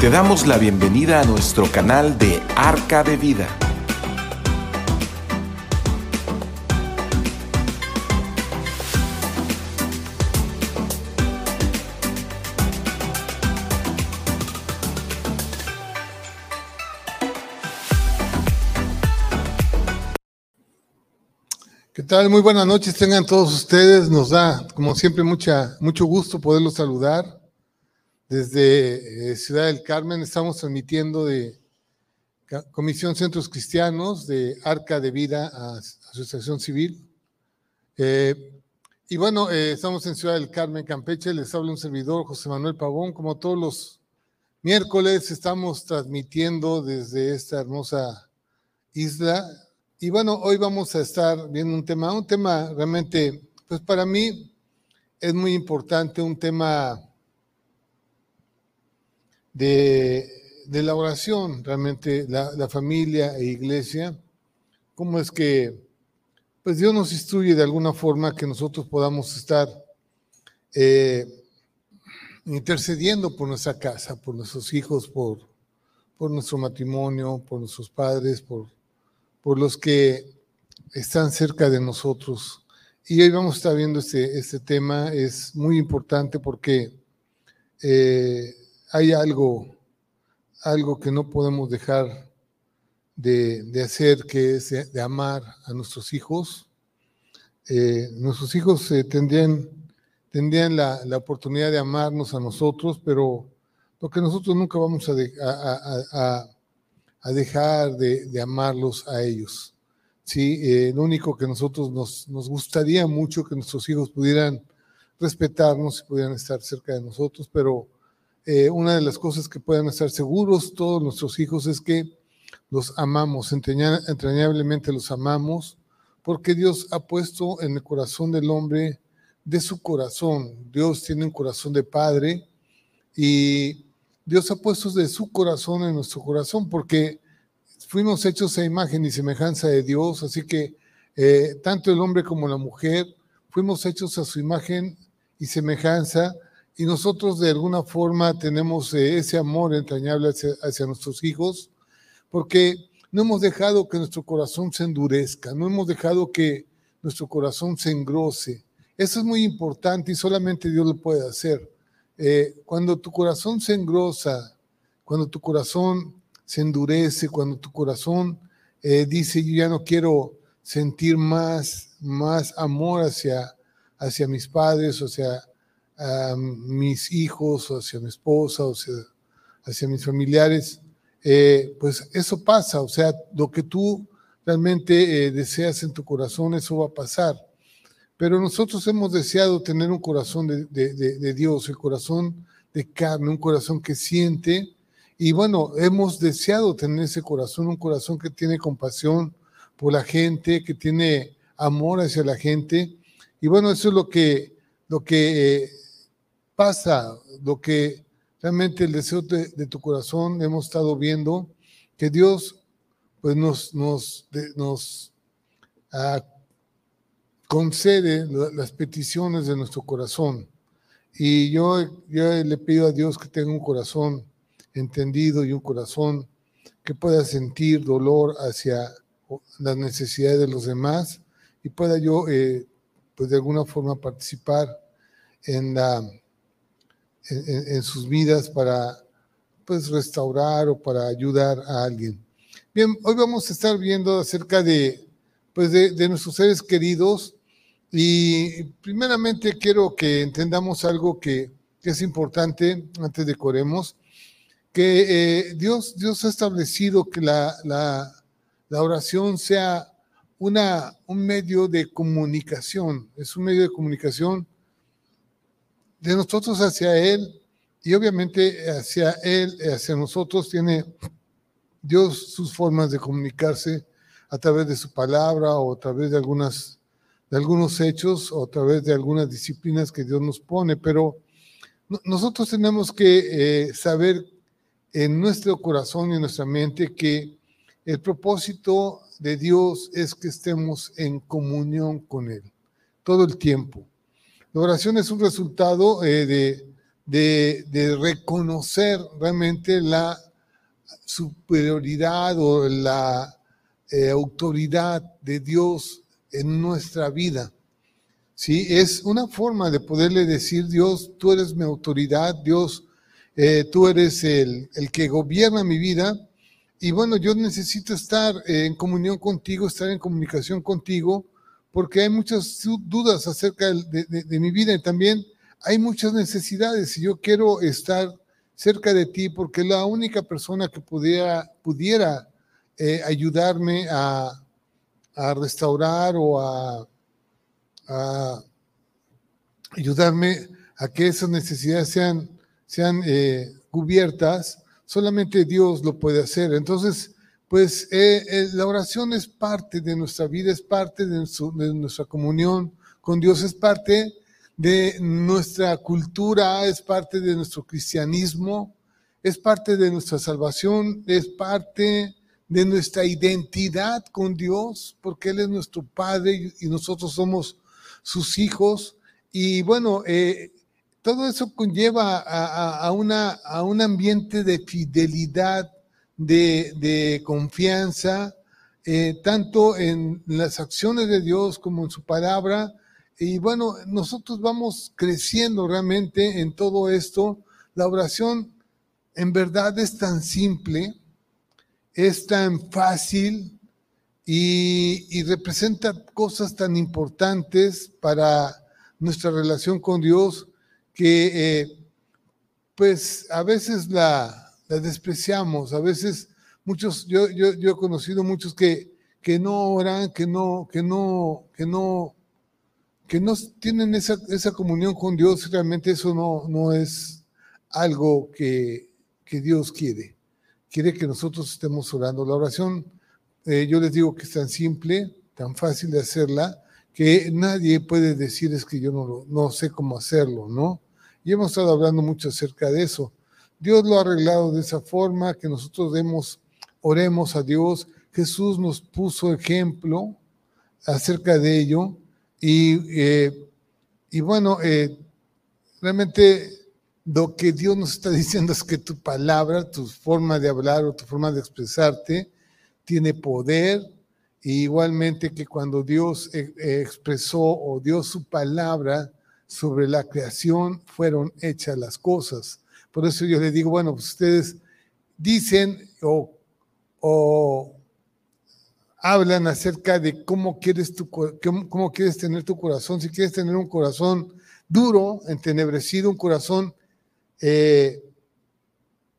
Te damos la bienvenida a nuestro canal de Arca de Vida. ¿Qué tal? Muy buenas noches, tengan todos ustedes. Nos da, como siempre, mucha, mucho gusto poderlos saludar. Desde eh, Ciudad del Carmen estamos transmitiendo de Comisión Centros Cristianos, de Arca de Vida a Asociación Civil. Eh, y bueno, eh, estamos en Ciudad del Carmen, Campeche. Les habla un servidor, José Manuel Pavón. Como todos los miércoles, estamos transmitiendo desde esta hermosa isla. Y bueno, hoy vamos a estar viendo un tema, un tema realmente, pues para mí es muy importante, un tema de, la oración, realmente la, la, familia e iglesia, cómo es que pues Dios nos instruye de alguna forma que nosotros podamos estar eh, intercediendo por nuestra casa, por nuestros hijos, por, por nuestro matrimonio, por nuestros padres, por, por los que están cerca de nosotros. Y hoy vamos a estar viendo este, este tema, es muy importante porque eh, hay algo, algo que no podemos dejar de, de hacer, que es de, amar a nuestros hijos. Eh, nuestros hijos eh, tendrían, tendrían la, la, oportunidad de amarnos a nosotros, pero lo que nosotros nunca vamos a, de, a, dejar de, de, amarlos a ellos. Sí, eh, lo único que nosotros nos, nos gustaría mucho que nuestros hijos pudieran respetarnos y pudieran estar cerca de nosotros, pero eh, una de las cosas que pueden estar seguros todos nuestros hijos es que los amamos, entrañablemente los amamos, porque Dios ha puesto en el corazón del hombre de su corazón. Dios tiene un corazón de padre y Dios ha puesto de su corazón en nuestro corazón, porque fuimos hechos a imagen y semejanza de Dios, así que eh, tanto el hombre como la mujer fuimos hechos a su imagen y semejanza y nosotros de alguna forma tenemos eh, ese amor entrañable hacia, hacia, nuestros hijos, porque no hemos dejado que nuestro corazón se endurezca, no hemos dejado que nuestro corazón se engrose. Eso es muy importante y solamente Dios lo puede hacer. Eh, cuando tu corazón se engrosa, cuando tu corazón se endurece, cuando tu corazón eh, dice, yo ya no quiero sentir más, más amor hacia, hacia mis padres, o sea, a mis hijos, o hacia mi esposa, o sea, hacia mis familiares, eh, pues eso pasa, o sea, lo que tú realmente eh, deseas en tu corazón, eso va a pasar. Pero nosotros hemos deseado tener un corazón de, de, de, de Dios, el corazón de carne, un corazón que siente, y bueno, hemos deseado tener ese corazón, un corazón que tiene compasión por la gente, que tiene amor hacia la gente. Y bueno, eso es lo que, lo que eh, pasa, lo que realmente el deseo de, tu corazón hemos estado viendo, que Dios pues nos, nos, de, nos uh, concede las peticiones de nuestro corazón. Y yo, yo le pido a Dios que tenga un corazón entendido y un corazón que pueda sentir dolor hacia las necesidades de los demás y pueda yo, eh, pues de alguna forma, participar en la en, en, sus vidas para pues restaurar o para ayudar a alguien. Bien, hoy vamos a estar viendo acerca de pues de, de nuestros seres queridos y primeramente quiero que entendamos algo que, que es importante antes de coremos, que eh, Dios, Dios ha establecido que la, la, la oración sea una, un medio de comunicación, es un medio de comunicación de nosotros hacia Él y obviamente hacia Él, hacia nosotros tiene Dios sus formas de comunicarse a través de su palabra o a través de algunas de algunos hechos o a través de algunas disciplinas que Dios nos pone, pero nosotros tenemos que eh, saber en nuestro corazón y en nuestra mente que el propósito de Dios es que estemos en comunión con Él todo el tiempo. La oración es un resultado eh, de, reconocer realmente la superioridad o la eh, autoridad de Dios en nuestra vida. ¿Sí? Es una forma de poderle decir, Dios, tú eres mi autoridad, Dios, eh, tú eres el, que gobierna mi vida. Y bueno, yo necesito estar en comunión contigo, estar en comunicación contigo, porque hay muchas dudas acerca de, mi vida y también hay muchas necesidades y yo quiero estar cerca de ti porque la única persona que pudiera, pudiera eh, ayudarme a, restaurar o a, ayudarme a que esas necesidades sean, sean eh, cubiertas, solamente Dios lo puede hacer. Entonces, pues eh, la oración es parte de nuestra vida, es parte de, nuestra comunión con Dios, es parte de nuestra cultura, es parte de nuestro cristianismo, es parte de nuestra salvación, es parte de nuestra identidad con Dios, porque Él es nuestro Padre y nosotros somos sus hijos. Y bueno, eh, todo eso conlleva a un ambiente de fidelidad, de, confianza, eh, tanto en las acciones de Dios como en su palabra, y bueno, nosotros vamos creciendo realmente en todo esto. La oración en verdad es tan simple, es tan fácil y, representa cosas tan importantes para nuestra relación con Dios que eh, pues a veces la, despreciamos, a veces muchos, yo, yo, he conocido muchos que, que no oran, que no, que no, que no que no tienen esa, esa comunión con Dios, realmente eso no, no es algo que, que Dios quiere. Quiere que nosotros estemos orando. La oración, eh, yo les digo que es tan simple, tan fácil de hacerla, que nadie puede decir es que yo no, no sé cómo hacerlo, ¿no? Y hemos estado hablando mucho acerca de eso. Dios lo ha arreglado de esa forma, que nosotros demos, oremos a Dios. Jesús nos puso ejemplo acerca de ello y, eh, y bueno, eh, realmente lo que Dios nos está diciendo es que tu palabra, tu forma de hablar o tu forma de expresarte tiene poder. Igualmente que cuando Dios eh, expresó o dio su palabra sobre la creación, fueron hechas las cosas. Por eso yo le digo, bueno, pues ustedes dicen o, o hablan acerca de cómo quieres, tu, cómo quieres tener tu corazón, si quieres tener un corazón duro, entenebrecido, un corazón eh,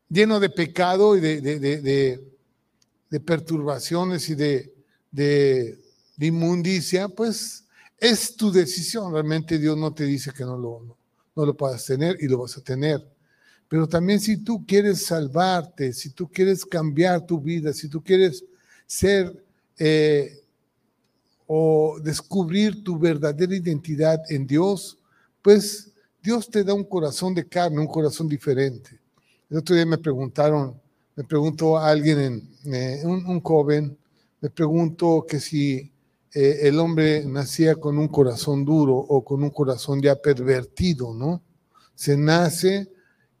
lleno de pecado y de, perturbaciones y de, inmundicia, pues es tu decisión. Realmente Dios no te dice que no lo, no lo puedas tener y lo vas a tener. Pero también si tú quieres salvarte, si tú quieres cambiar tu vida, si tú quieres ser eh, o descubrir tu verdadera identidad en Dios, pues Dios te da un corazón de carne, un corazón diferente. El otro día me preguntaron, me preguntó alguien, en, eh, un, joven, me preguntó que si eh, el hombre nacía con un corazón duro o con un corazón ya pervertido, ¿no? Se nace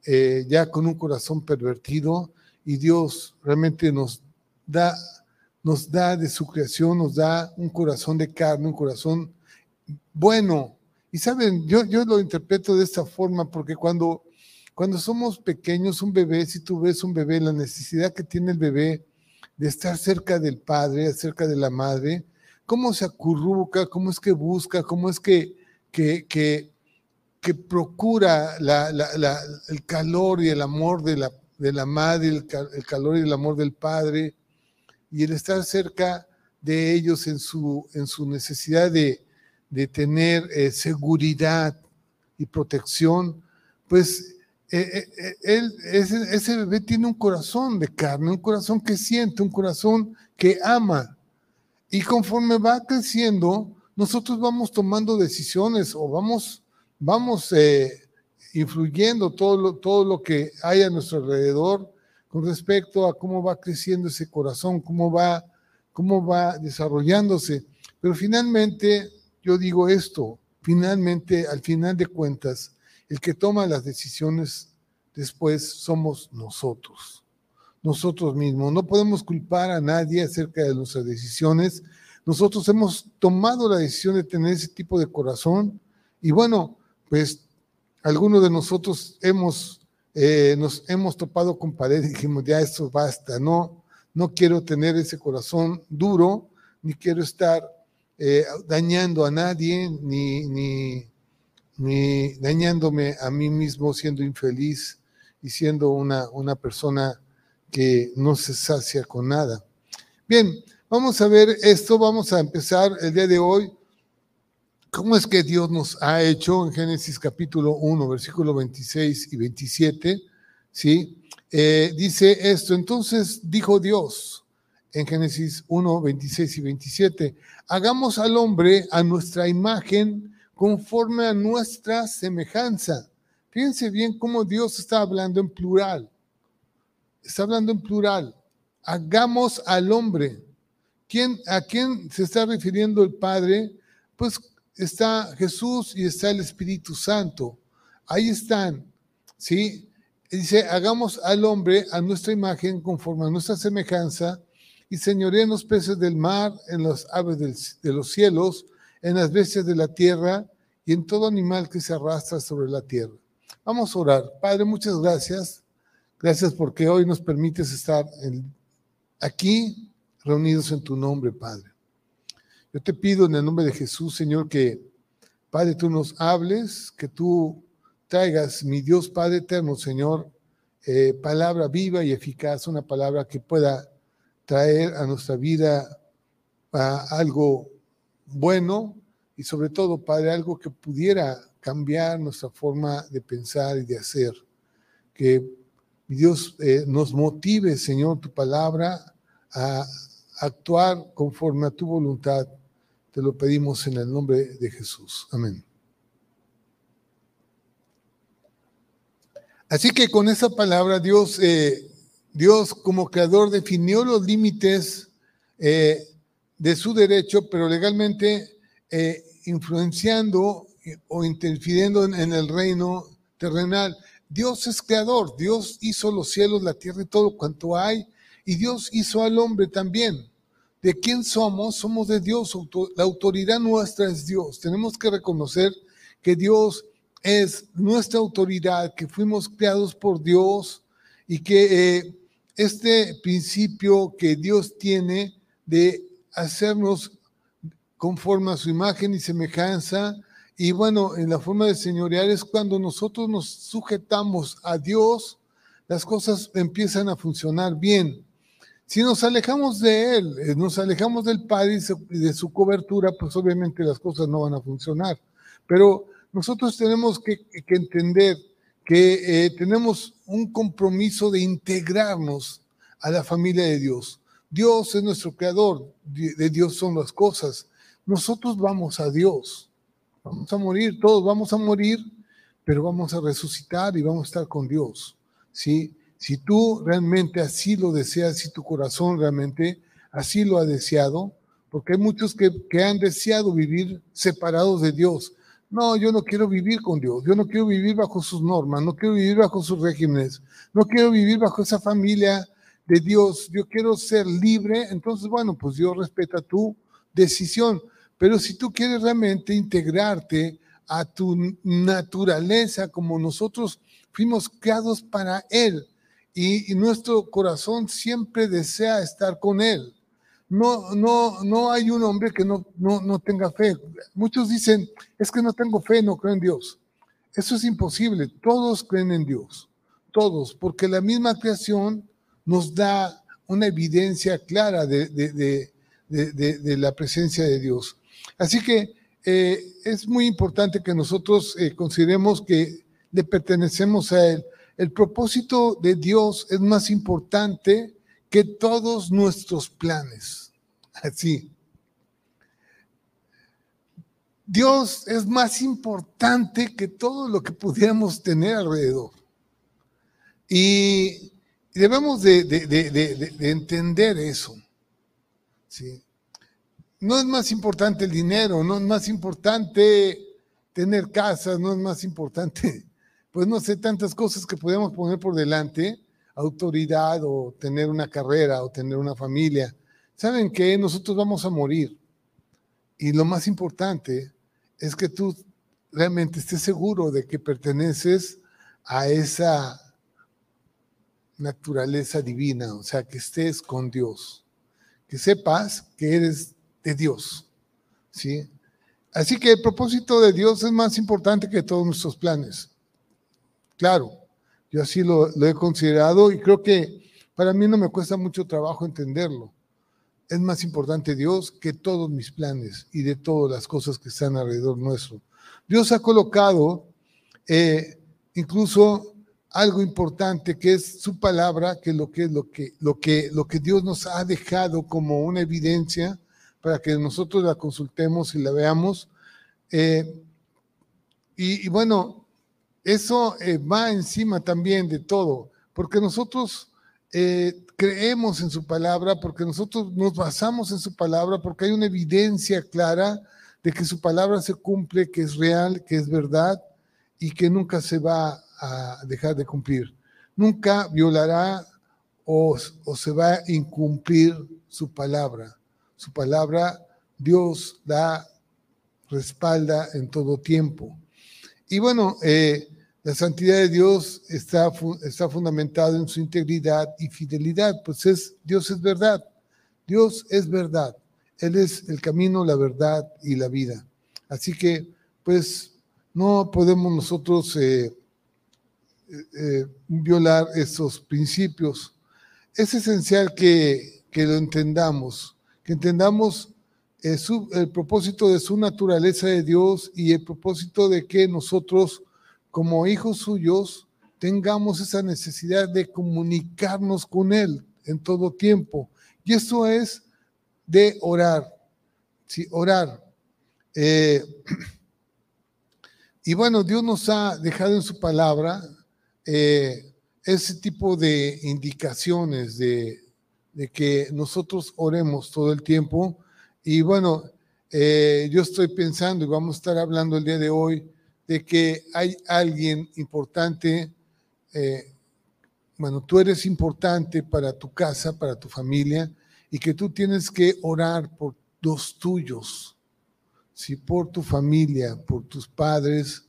ya con un corazón pervertido y Dios realmente nos da nos da de su creación, nos da un corazón de carne, un corazón bueno. Y saben, yo, yo lo interpreto de esta forma porque cuando, cuando somos pequeños, un bebé, si tú ves un bebé, la necesidad que tiene el bebé de estar cerca del padre, cerca de la madre, cómo se acurruca, cómo es que busca, cómo es que, que, procura el calor y el amor de la, de la madre, el, calor y el amor del padre y el estar cerca de ellos en su, en su necesidad de, tener eh, seguridad y protección, pues eh, eh, él, ese, bebé tiene un corazón de carne, un corazón que siente, un corazón que ama. Y conforme va creciendo, nosotros vamos tomando decisiones o vamos, vamos influyendo todo lo, todo lo que hay a nuestro alrededor con respecto a cómo va creciendo ese corazón, cómo va, cómo va desarrollándose. Pero finalmente, yo digo esto, finalmente, al final de cuentas, el que toma las decisiones después somos nosotros, nosotros mismos. No podemos culpar a nadie acerca de nuestras decisiones. Nosotros hemos tomado la decisión de tener ese tipo de corazón y bueno, pues algunos de nosotros hemos, eh, nos hemos topado con pared y dijimos, ya esto basta, no, no quiero tener ese corazón duro, ni quiero estar eh, dañando a nadie, ni, ni, ni dañándome a mí mismo siendo infeliz y siendo una, una persona que no se sacia con nada. Bien, vamos a ver esto, vamos a empezar el día de hoy. ¿Cómo es que Dios nos ha hecho en Génesis capítulo 1, versículo 26 y 27? ¿Sí? Eh, dice esto, entonces dijo Dios en Génesis 1, 26 y 27, hagamos al hombre a nuestra imagen conforme a nuestra semejanza Fíjense bien cómo Dios está hablando en plural. Está hablando en plural. Hagamos al hombre. ¿Quién, ¿A quién se está refiriendo el Padre? Pues está Jesús y está el Espíritu Santo. Ahí están. ¿Sí? Dice, hagamos al hombre a nuestra imagen conforme a nuestra semejanza y señoré en los peces del mar, en las aves de los cielos, en las bestias de la tierra y en todo animal que se arrastra sobre la tierra. Vamos a orar. Padre, muchas gracias. Gracias porque hoy nos permites estar aquí reunidos en tu nombre, Padre. Yo te pido en el nombre de Jesús, Señor, que, Padre, tú nos hables, que tú traigas, mi Dios Padre eterno, Señor, eh, palabra viva y eficaz, una palabra que pueda traer a nuestra vida algo bueno y sobre todo, Padre, algo que pudiera cambiar nuestra forma de pensar y de hacer. Que Dios eh, nos motive, Señor, tu palabra a actuar conforme a tu voluntad. Te lo pedimos en el nombre de Jesús. Amén. Así que con esa palabra Dios, eh, Dios como creador definió los límites eh, de su derecho, pero legalmente influenciando o interfiriendo en, el reino terrenal. Dios es creador, Dios hizo los cielos, la tierra y todo cuanto hay, y Dios hizo al hombre también. ¿De quién somos? Somos de Dios, la autoridad nuestra es Dios. Tenemos que reconocer que Dios es nuestra autoridad, que fuimos creados por Dios y que eh, este principio que Dios tiene de hacernos conforme a su imagen y semejanza, y bueno, en la forma de señorear es cuando nosotros nos sujetamos a Dios, las cosas empiezan a funcionar bien. Si nos alejamos de Él, eh, nos alejamos del Padre y de su cobertura, pues obviamente las cosas no van a funcionar. Pero nosotros tenemos que, entender que eh, tenemos un compromiso de integrarnos a la familia de Dios. Dios es nuestro creador, de Dios son las cosas. Nosotros vamos a Dios. Vamos a morir, todos vamos a morir, pero vamos a resucitar y vamos a estar con Dios. ¿sí? Si tú realmente así lo deseas, si tu corazón realmente así lo ha deseado, porque hay muchos que, que han deseado vivir separados de Dios. No, yo no quiero vivir con Dios, yo no quiero vivir bajo sus normas, no quiero vivir bajo sus regímenes, no quiero vivir bajo esa familia de Dios, yo quiero ser libre, entonces bueno, pues Dios respeta tu decisión, pero si tú quieres realmente integrarte a tu naturaleza como nosotros fuimos creados para Él y, nuestro corazón siempre desea estar con Él. No, no, no hay un hombre que no, no, no tenga fe. Muchos dicen, es que no tengo fe, no creo en Dios. Eso es imposible. Todos creen en Dios. Todos, porque la misma creación nos da una evidencia clara de, de, de, de la presencia de Dios. Así que eh, es muy importante que nosotros eh, consideremos que le pertenecemos a Él. El propósito de Dios es más importante que todos nuestros planes. Así. Dios es más importante que todo lo que pudiéramos tener alrededor. Y debemos de, de entender eso. no es más importante el dinero, no es más importante tener casas, no es más importante pues no sé, tantas cosas que podemos poner por delante, autoridad o tener una carrera o tener una familia. ¿Saben que nosotros vamos a morir? Y lo más importante es que tú realmente estés seguro de que perteneces a esa naturaleza divina, o sea, que estés con Dios, que sepas que eres de Dios, ¿sí? Así que el propósito de Dios es más importante que todos nuestros planes. Claro, yo así lo, he considerado y creo que para mí no me cuesta mucho trabajo entenderlo. Es más importante Dios que todos mis planes y de todas las cosas que están alrededor nuestro. Dios ha colocado eh, incluso algo importante que es su palabra, que lo que, lo que, lo que, lo que Dios nos ha dejado como una evidencia para que nosotros la consultemos y la veamos. Eh, y, bueno, eso eh, va encima también de todo, porque nosotros creemos en su palabra, porque nosotros nos basamos en su palabra, porque hay una evidencia clara de que su palabra se cumple, que es real, que es verdad y que nunca se va a dejar de cumplir. Nunca violará o, se va a incumplir su palabra. Su palabra Dios da respalda en todo tiempo. Y bueno, eh, la santidad de Dios está, está fundamentada en su integridad y fidelidad, pues es, Dios es verdad. Dios es verdad. Él es el camino, la verdad y la vida. Así que, pues, no podemos nosotros eh, eh, eh, violar esos principios. Es esencial que, lo entendamos, que entendamos el propósito de su naturaleza de Dios y el propósito de que nosotros, como hijos suyos, tengamos esa necesidad de comunicarnos con Él en todo tiempo. Y eso es de orar. Sí, orar. Eh, y bueno, Dios nos ha dejado en su palabra eh, ese tipo de indicaciones de, que nosotros oremos todo el tiempo. Y bueno, eh, yo estoy pensando y vamos a estar hablando el día de hoy de que hay alguien importante. bueno, tú eres importante para tu casa, para tu familia, y que tú tienes que orar por los tuyos, ¿sí? por tu familia, por tus padres,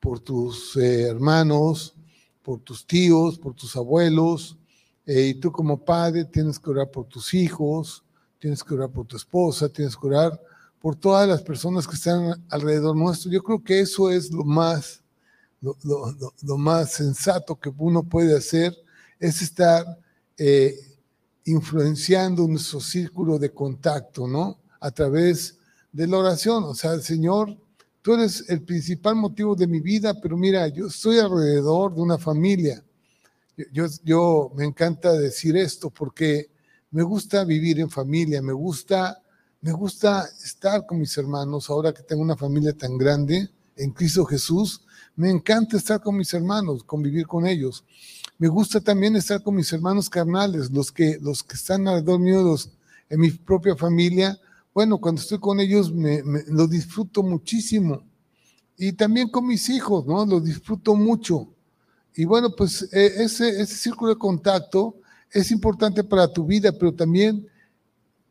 por tus eh, hermanos, por tus tíos, por tus abuelos. Eh, y tú como padre tienes que orar por tus hijos, tienes que orar por tu esposa, tienes que orar por todas las personas que están alrededor nuestro. Yo creo que eso es lo más, lo, lo, más sensato que uno puede hacer, es estar eh, influenciando nuestro círculo de contacto, ¿no? A través de la oración. O sea, Señor, tú eres el principal motivo de mi vida, pero mira, yo estoy alrededor de una familia. Yo, yo me encanta decir esto porque me gusta vivir en familia, me gusta, me gusta estar con mis hermanos ahora que tengo una familia tan grande en Cristo Jesús. Me encanta estar con mis hermanos, convivir con ellos. Me gusta también estar con mis hermanos carnales, los que, los que están alrededor mío, en mi propia familia. Bueno, cuando estoy con ellos me, lo disfruto muchísimo. Y también con mis hijos, ¿no? Lo disfruto mucho. Y bueno, pues e, ese, ese círculo de contacto es importante para tu vida, pero también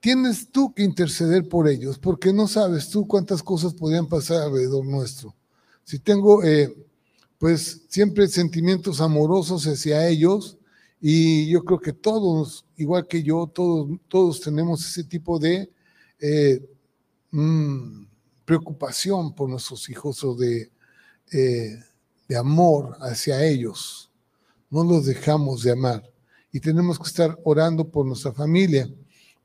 tienes tú que interceder por ellos, porque no sabes tú cuántas cosas podrían pasar alrededor nuestro. Si tengo eh, pues siempre sentimientos amorosos hacia ellos y yo creo que todos, igual que yo, todos, todos tenemos ese tipo de eh, mm, preocupación por nuestros hijos o de, eh, de amor hacia ellos. No los dejamos de amar y tenemos que estar orando por nuestra familia,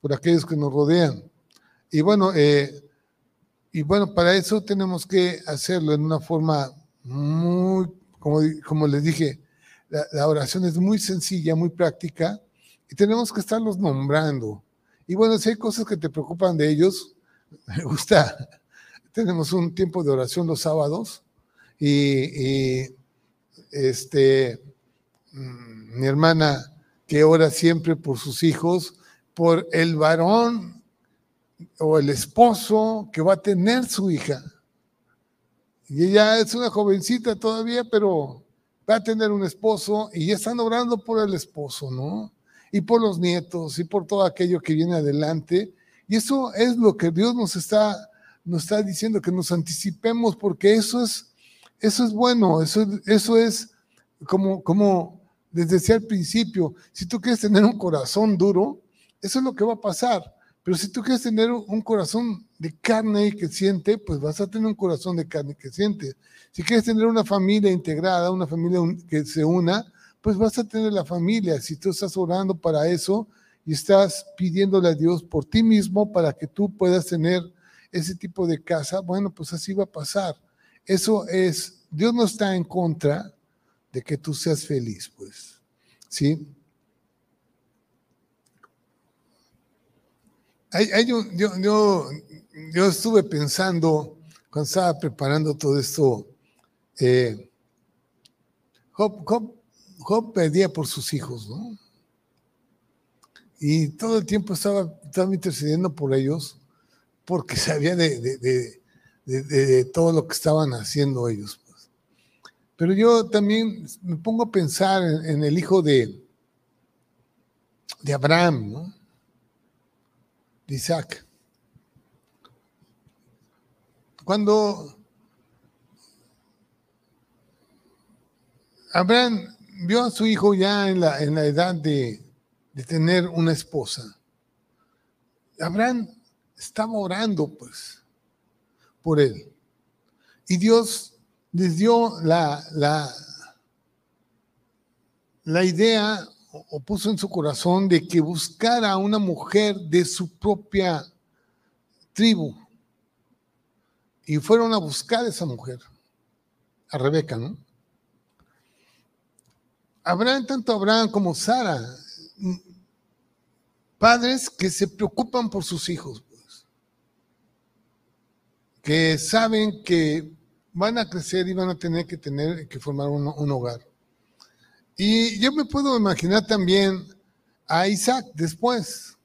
por aquellos que nos rodean. Y bueno, eh, y bueno, para eso tenemos que hacerlo en una forma muy, como, como les dije, la, oración es muy sencilla, muy práctica y tenemos que estarlos nombrando. Y bueno, si hay cosas que te preocupan de ellos, me gusta, tenemos un tiempo de oración los sábados y, este, mm, mi hermana que ora siempre por sus hijos, por el varón o el esposo que va a tener su hija. Y ella es una jovencita todavía, pero va a tener un esposo y ya están orando por el esposo, ¿no? Y por los nietos y por todo aquello que viene adelante. Y eso es lo que Dios nos está, nos está diciendo, que nos anticipemos, porque eso es, eso es bueno, eso, eso es como, como les decía al principio, si tú quieres tener un corazón duro, eso es lo que va a pasar. Pero si tú quieres tener un corazón de carne y que siente, pues vas a tener un corazón de carne que siente. Si quieres tener una familia integrada, una familia que se una, pues vas a tener la familia. Si tú estás orando para eso y estás pidiéndole a Dios por ti mismo para que tú puedas tener ese tipo de casa, bueno, pues así va a pasar. Eso es, Dios no está en contra de que tú seas feliz, pues. ¿Sí? Yo, yo, estuve pensando, cuando estaba preparando todo esto, eh, Job, pedía por sus hijos, ¿no? Y todo el tiempo estaba, estaba intercediendo por ellos porque sabía de, todo lo que estaban haciendo ellos. Pues. Pero yo también me pongo a pensar en, en el hijo de, de Abraham, ¿no? Isaac. Cuando Abraham vio a su hijo ya en la, en la edad de, de tener una esposa, Abraham estaba orando pues por él. Y Dios les dio la, la, la idea o puso en su corazón de que buscara a una mujer de su propia tribu. Y fueron a buscar a esa mujer, a Rebeca, ¿no? Abraham, tanto Abraham como Sara, padres que se preocupan por sus hijos, pues, que saben que van a crecer y van a tener que tener que formar un hogar. Y yo me puedo imaginar también a Isaac después.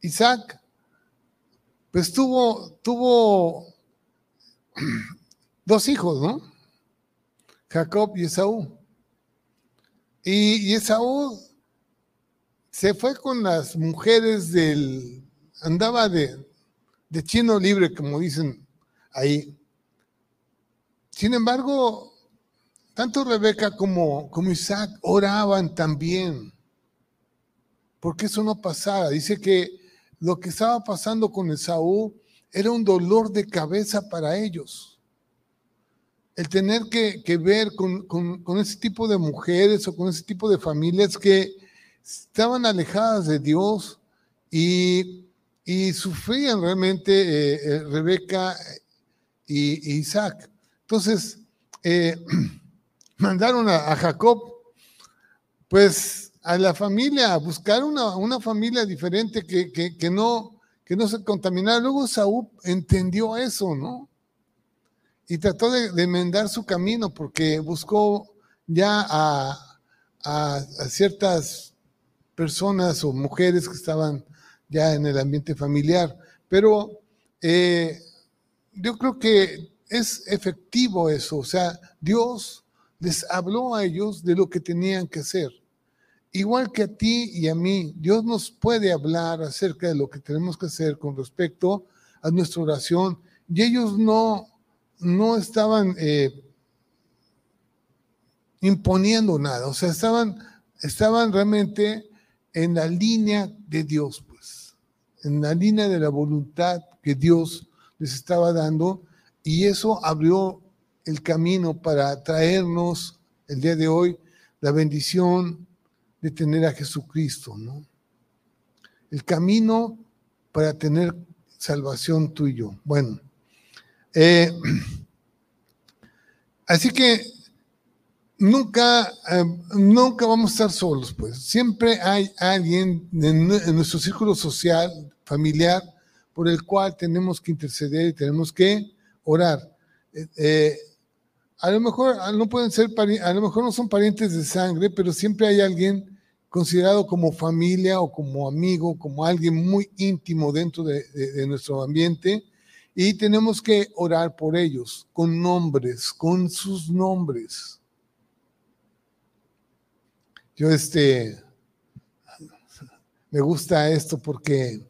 Isaac, pues tuvo, tuvo dos hijos, ¿no? Jacob y Esaú. Y, Esaú se fue con las mujeres del, andaba de, de chino libre, como dicen ahí. Sin embargo, tanto Rebeca como, como Isaac oraban también, porque eso no pasaba. Dice que lo que estaba pasando con Esaú era un dolor de cabeza para ellos. El tener que, ver con, ese tipo de mujeres o con ese tipo de familias que estaban alejadas de Dios y, sufrían realmente eh, eh, Rebeca y, Isaac. Entonces, eh, mandaron a, Jacob, pues a la familia, a buscar una, familia diferente que, no, que no se contaminara. Luego Saúl entendió eso, ¿no? Y trató de, enmendar su camino porque buscó ya a, ciertas personas o mujeres que estaban ya en el ambiente familiar. Pero eh, yo creo que es efectivo eso, o sea, Dios les habló a ellos de lo que tenían que hacer. Igual que a ti y a mí, Dios nos puede hablar acerca de lo que tenemos que hacer con respecto a nuestra oración. Y ellos no, no estaban eh, imponiendo nada, o sea, estaban, estaban realmente en la línea de Dios, pues, en la línea de la voluntad que Dios les estaba dando, y eso abrió el camino para traernos el día de hoy la bendición de tener a Jesucristo, ¿no? El camino para tener salvación tú y yo. Bueno, eh, así que nunca, eh, nunca vamos a estar solos, pues. Siempre hay alguien en, nuestro círculo social, familiar, por el cual tenemos que interceder y tenemos que orar. Eh, a lo mejor no pueden ser, a lo mejor no son parientes de sangre, pero siempre hay alguien considerado como familia o como amigo, como alguien muy íntimo dentro de, nuestro ambiente y tenemos que orar por ellos con nombres, con sus nombres. Yo este, me gusta esto porque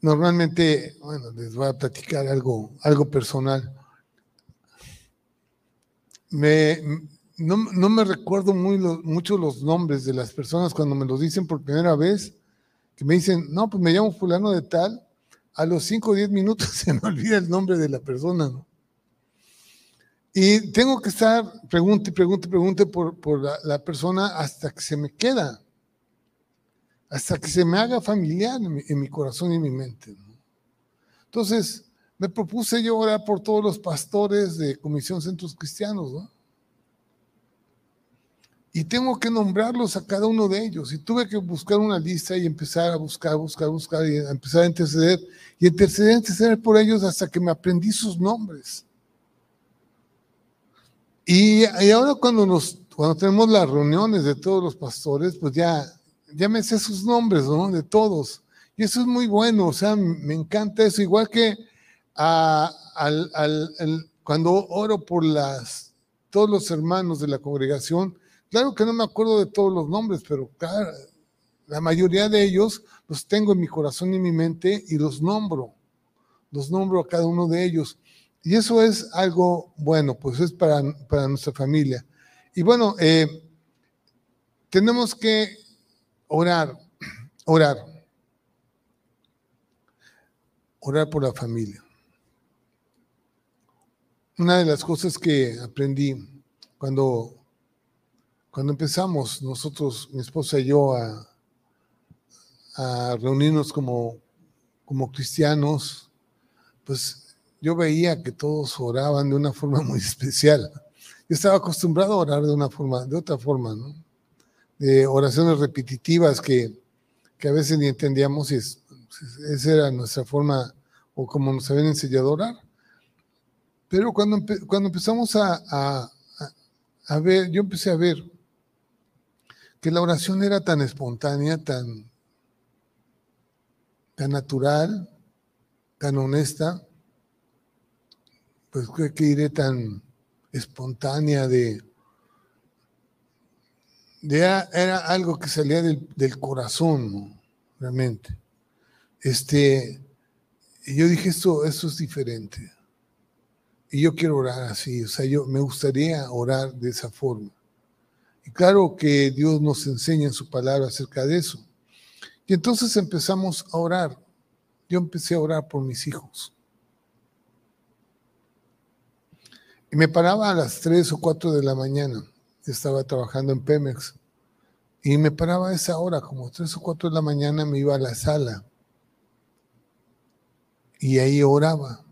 normalmente, bueno, les voy a platicar algo, algo personal. Me, no, me recuerdo muy mucho los nombres de las personas cuando me los dicen por primera vez, que me dicen, no, pues me llamo fulano de tal, a los 5 o 10 minutos se me olvida el nombre de la persona, ¿no? Y tengo que estar, pregunte, pregunte, pregunte por, por la, persona hasta que se me queda, hasta que se me haga familiar en mi, corazón y en mi mente. Entonces, me propuse yo orar por todos los pastores de Comisión Centros Cristianos, ¿no? Y tengo que nombrarlos a cada uno de ellos. Y tuve que buscar una lista y empezar a buscar, buscar, buscar y empezar a interceder. Y interceder, interceder por ellos hasta que me aprendí sus nombres. Y, ahora cuando, nos, cuando tenemos las reuniones de todos los pastores, pues ya, ya me sé sus nombres, ¿no? De todos. Y eso es muy bueno, o sea, me encanta eso. Igual que al, cuando oro por las, todos los hermanos de la congregación, claro que no me acuerdo de todos los nombres, pero la mayoría de ellos los tengo en mi corazón y en mi mente y los nombro. Los nombro a cada uno de ellos. Y eso es algo bueno, pues es para, nuestra familia. Y bueno, eh, tenemos que orar, orar, orar por la familia. Una de las cosas que aprendí cuando, cuando empezamos nosotros, mi esposa y yo, a, reunirnos como, como cristianos, pues yo veía que todos oraban de una forma muy especial. Yo estaba acostumbrado a orar de una forma, de otra forma, ¿no? De oraciones repetitivas que, a veces ni entendíamos si esa era nuestra forma o como nos habían enseñado a orar. Pero cuando, cuando empezamos a, a ver, yo empecé a ver que la oración era tan espontánea, tan, tan natural, tan honesta, pues que iré tan espontánea de, de era, algo que salía del, corazón, realmente. Este, y yo dije, esto, esto es diferente. Y yo quiero orar así, o sea, yo me gustaría orar de esa forma. Y claro que Dios nos enseña en su palabra acerca de eso. Y entonces empezamos a orar. Yo empecé a orar por mis hijos. Y me paraba a las 3 o 4 de la mañana. Estaba trabajando en Pemex. Y me paraba a esa hora, como 3 o 4 de la mañana, me iba a la sala. Y ahí oraba.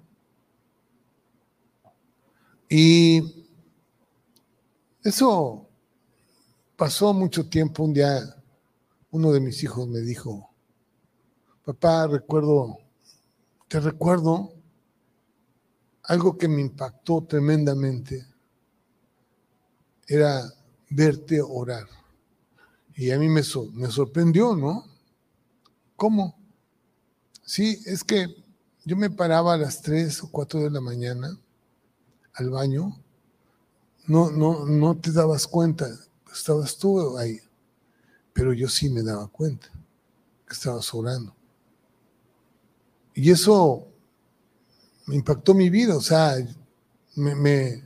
Y eso pasó mucho tiempo. Un día uno de mis hijos me dijo, papá, recuerdo, te recuerdo algo que me impactó tremendamente era verte orar. Y a mí me, me sorprendió, ¿no? ¿Cómo? Sí, es que yo me paraba a las 3 o 4 de la mañana al baño, no, no, no te dabas cuenta, estabas tú ahí, pero yo sí me daba cuenta que estabas orando. Y eso me impactó mi vida, o sea, me, me,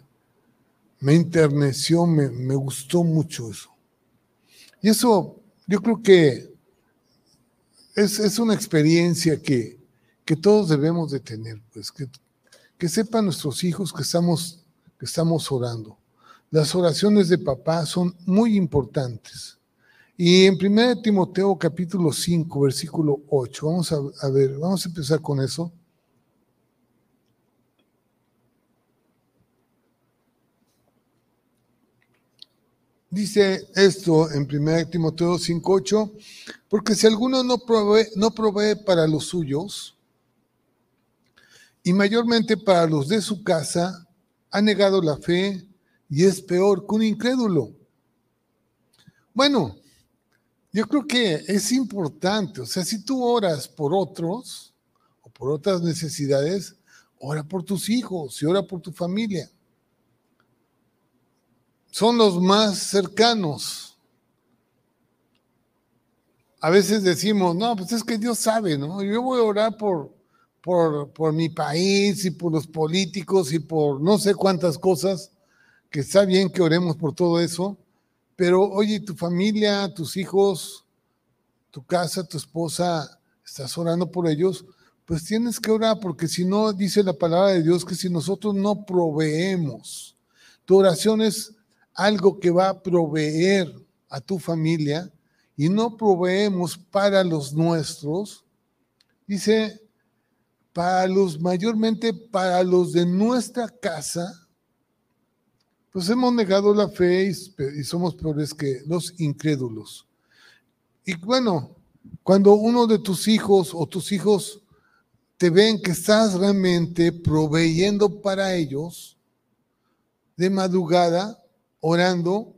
me interneció, me, me, gustó mucho eso. Y eso yo creo que es, es una experiencia que, que, todos debemos de tener, pues que, que sepan nuestros hijos que estamos, que estamos orando. Las oraciones de papá son muy importantes. Y en 1 Timoteo capítulo 5, versículo 8, vamos a, a ver, vamos a empezar con eso. Dice esto en 1 Timoteo 5:8, porque si alguno no provee, no provee para los suyos, y mayormente para los de su casa, ha negado la fe y es peor que un incrédulo. Bueno, yo creo que es importante, o sea, si tú oras por otros o por otras necesidades, ora por tus hijos y ora por tu familia. son los más cercanos. A veces decimos, no, pues es que Dios sabe, ¿no? Yo voy a orar por, por, por mi país y por los políticos y por no sé cuántas cosas, que está bien que oremos por todo eso, pero oye, tu familia, tus hijos, tu casa, tu esposa, estás orando por ellos, pues tienes que orar, porque si no, dice la palabra de Dios que si nosotros no proveemos, tu oración es algo que va a proveer a tu familia y no proveemos para los nuestros, dice, para los, mayormente para los de nuestra casa, pues hemos negado la fe y, somos peores que los incrédulos. Y bueno, cuando uno de tus hijos o tus hijos te ven que estás realmente proveyendo para ellos de madrugada, orando,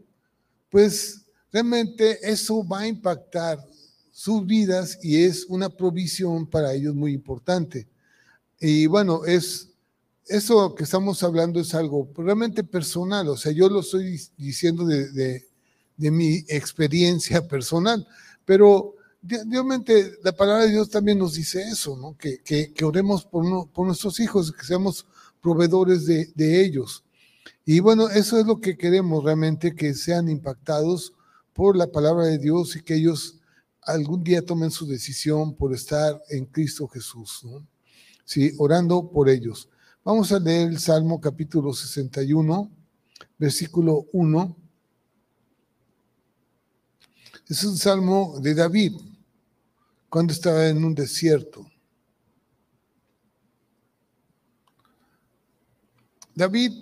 pues realmente eso va a impactar sus vidas y es una provisión para ellos muy importante. Y bueno, es eso que estamos hablando es algo realmente personal, o sea, yo lo estoy diciendo de, de mi experiencia personal, pero Realmente la palabra de Dios también nos dice eso, ¿no? que, que, oremos por, por, nuestros hijos, que seamos proveedores de, de, ellos. Y bueno, eso es lo que queremos realmente, que sean impactados por la palabra de Dios y que ellos algún día tomen su decisión por estar en Cristo Jesús. ¿no? Sí, orando por ellos. Vamos a leer el Salmo capítulo 61, versículo 1. Es un salmo de David cuando estaba en un desierto. David,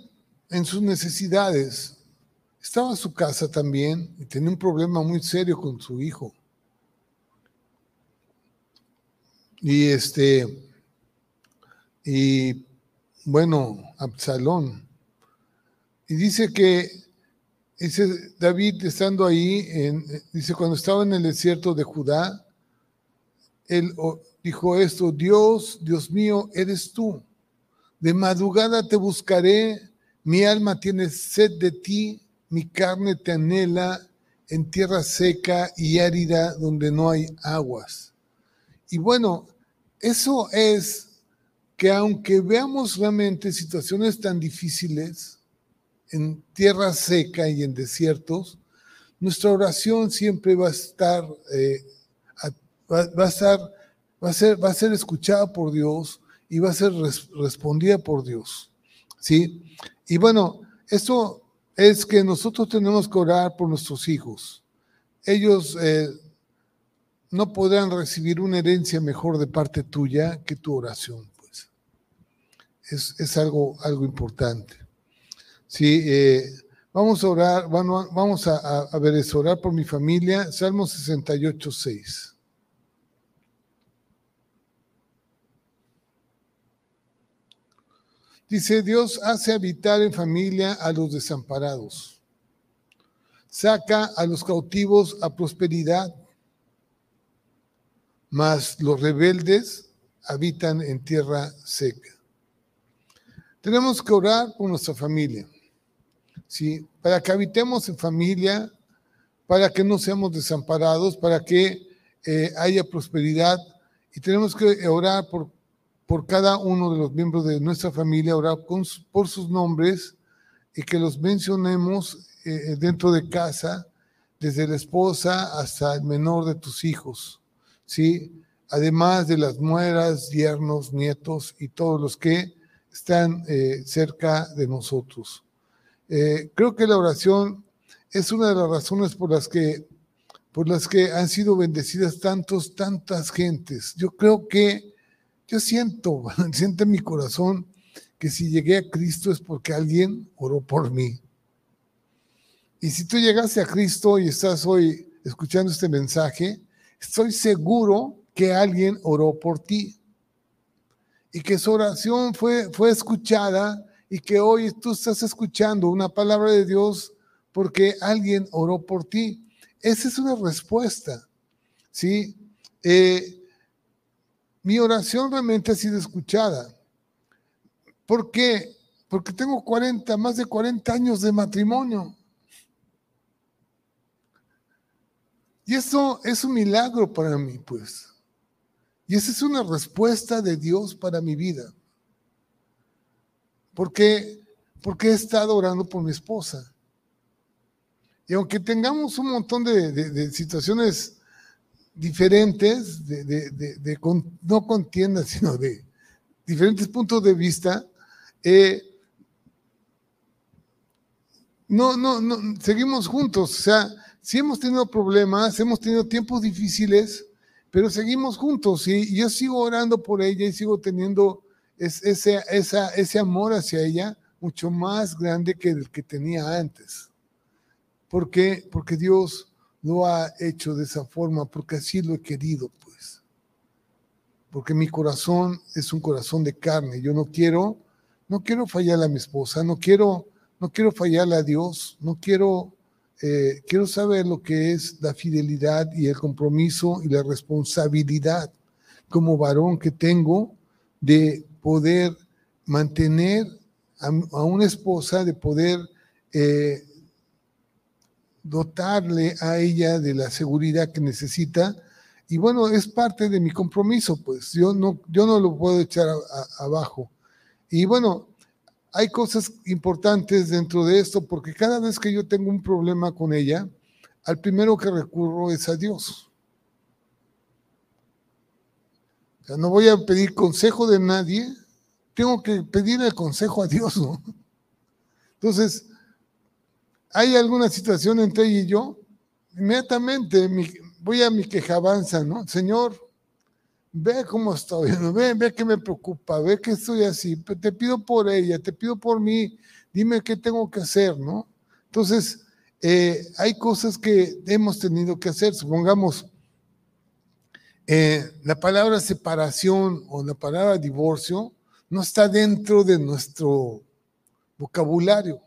en sus necesidades, estaba en su casa también y tenía un problema muy serio con su hijo. Y este, y bueno, Absalón. Y dice que, dice David estando ahí, en, dice, cuando estaba en el desierto de Judá, él dijo esto, Dios, Dios mío, eres tú. De madrugada te buscaré, mi alma tiene sed de ti, mi carne te anhela en tierra seca y árida donde no hay aguas. Y bueno, eso es que aunque veamos realmente situaciones tan difíciles en tierra seca y en desiertos, nuestra oración siempre va a estar eh, va, a estar, va a ser, va a ser escuchada por Dios y va a ser respondida por Dios. ¿Sí? Y bueno, esto es que nosotros tenemos que orar por nuestros hijos. Ellos eh, no podrán recibir una herencia mejor de parte tuya que tu oración. Es, es algo, algo importante. Sí, eh, vamos a orar, vamos a, a, ver eso, orar por mi familia, Salmo 68, 6. Dice, Dios hace habitar en familia a los desamparados. Saca a los cautivos a prosperidad, mas los rebeldes habitan en tierra seca. Tenemos que orar por nuestra familia, ¿sí? Para que habitemos en familia, para que no seamos desamparados, para que eh, haya prosperidad. Y tenemos que orar por por cada uno de los miembros de nuestra familia, orar por sus nombres y que los mencionemos eh, dentro de casa, desde la esposa hasta el menor de tus hijos, ¿sí? Además de las nueras, yernos, nietos y todos los que están eh, cerca de nosotros. Eh, creo que la oración es una de las razones por las que por las que han sido bendecidas tantos, tantas gentes. Yo creo que yo siento, siento en mi corazón que si llegué a Cristo es porque alguien oró por mí. Y si tú llegaste a Cristo y estás hoy escuchando este mensaje, estoy seguro que alguien oró por ti y que su oración fue, fue escuchada y que hoy tú estás escuchando una palabra de Dios porque alguien oró por ti. Esa es una respuesta, ¿sí? Eh, mi oración realmente ha sido escuchada. ¿Por qué? Porque tengo 40, más de 40 años de matrimonio. Y eso es un milagro para mí, pues. Y esa es una respuesta de Dios para mi vida. Porque, porque he estado orando por mi esposa. Y aunque tengamos un montón de, situaciones diferentes, de, no contiendas, sino de diferentes puntos de vista, eh, no, no, no, seguimos juntos. O sea, sí hemos tenido problemas, hemos tenido tiempos difíciles, pero seguimos juntos y yo sigo orando por ella y sigo teniendo ese, ese amor hacia ella mucho más grande que el que tenía antes. ¿Por qué? Porque Dios lo ha hecho de esa forma, porque así lo he querido, pues. Porque mi corazón es un corazón de carne. Yo no quiero, no quiero fallar a mi esposa, no quiero, no quiero fallarle a Dios, no quiero eh, quiero saber lo que es la fidelidad y el compromiso y la responsabilidad como varón que tengo de poder mantener a, una esposa, de poder eh, dotarle a ella de la seguridad que necesita. Y bueno, es parte de mi compromiso, pues yo no, yo no lo puedo echar abajo. Y bueno, hay cosas importantes dentro de esto porque cada vez que yo tengo un problema con ella, al primero que recurro es a Dios. No voy a pedir consejo de nadie, tengo que pedir el consejo a Dios, ¿no? Entonces, hay alguna situación entre ella y yo, inmediatamente voy a mi quejabanza, ¿no? Señor, ve cómo estoy, ve, ve que me preocupa, ve que estoy así, te pido por ella, te pido por mí, dime qué tengo que hacer, ¿no? Entonces, eh, hay cosas que hemos tenido que hacer, supongamos, eh, la palabra separación o la palabra divorcio no está dentro de nuestro vocabulario,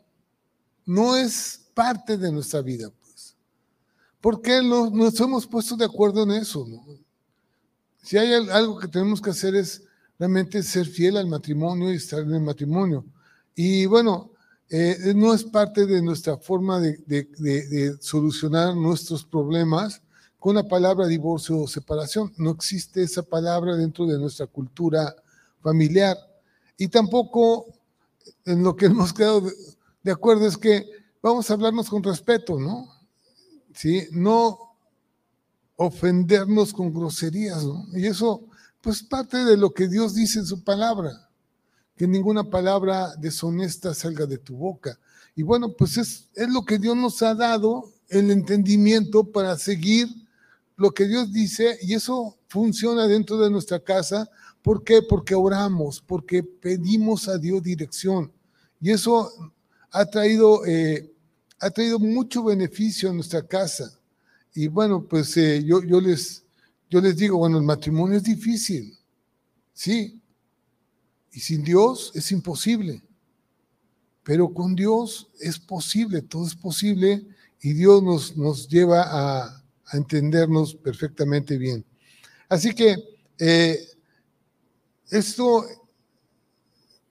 no es parte de nuestra vida, pues. ¿Por nos hemos puesto de acuerdo en eso? ¿no? Si hay algo que tenemos que hacer es realmente ser fiel al matrimonio y estar en el matrimonio. Y bueno, eh, no es parte de nuestra forma de, solucionar nuestros problemas con la palabra divorcio o separación. No existe esa palabra dentro de nuestra cultura familiar. Y tampoco en lo que hemos quedado de, acuerdo es que vamos a hablarnos con respeto, ¿no? ¿Sí? No ofendernos con groserías, ¿no? Y eso, pues parte de lo que Dios dice en su palabra, que ninguna palabra deshonesta salga de tu boca. Y bueno, pues es, es lo que Dios nos ha dado, el entendimiento para seguir lo que Dios dice, y eso funciona dentro de nuestra casa. ¿Por qué? Porque oramos, porque pedimos a Dios dirección. Y eso ha traído, eh, ha traído mucho beneficio a nuestra casa. Y bueno, pues eh, yo, yo, les, yo les digo, bueno, el matrimonio es difícil, sí, y sin Dios es imposible, pero con Dios es posible, todo es posible y Dios nos, nos lleva a, entendernos perfectamente bien. Así que eh, esto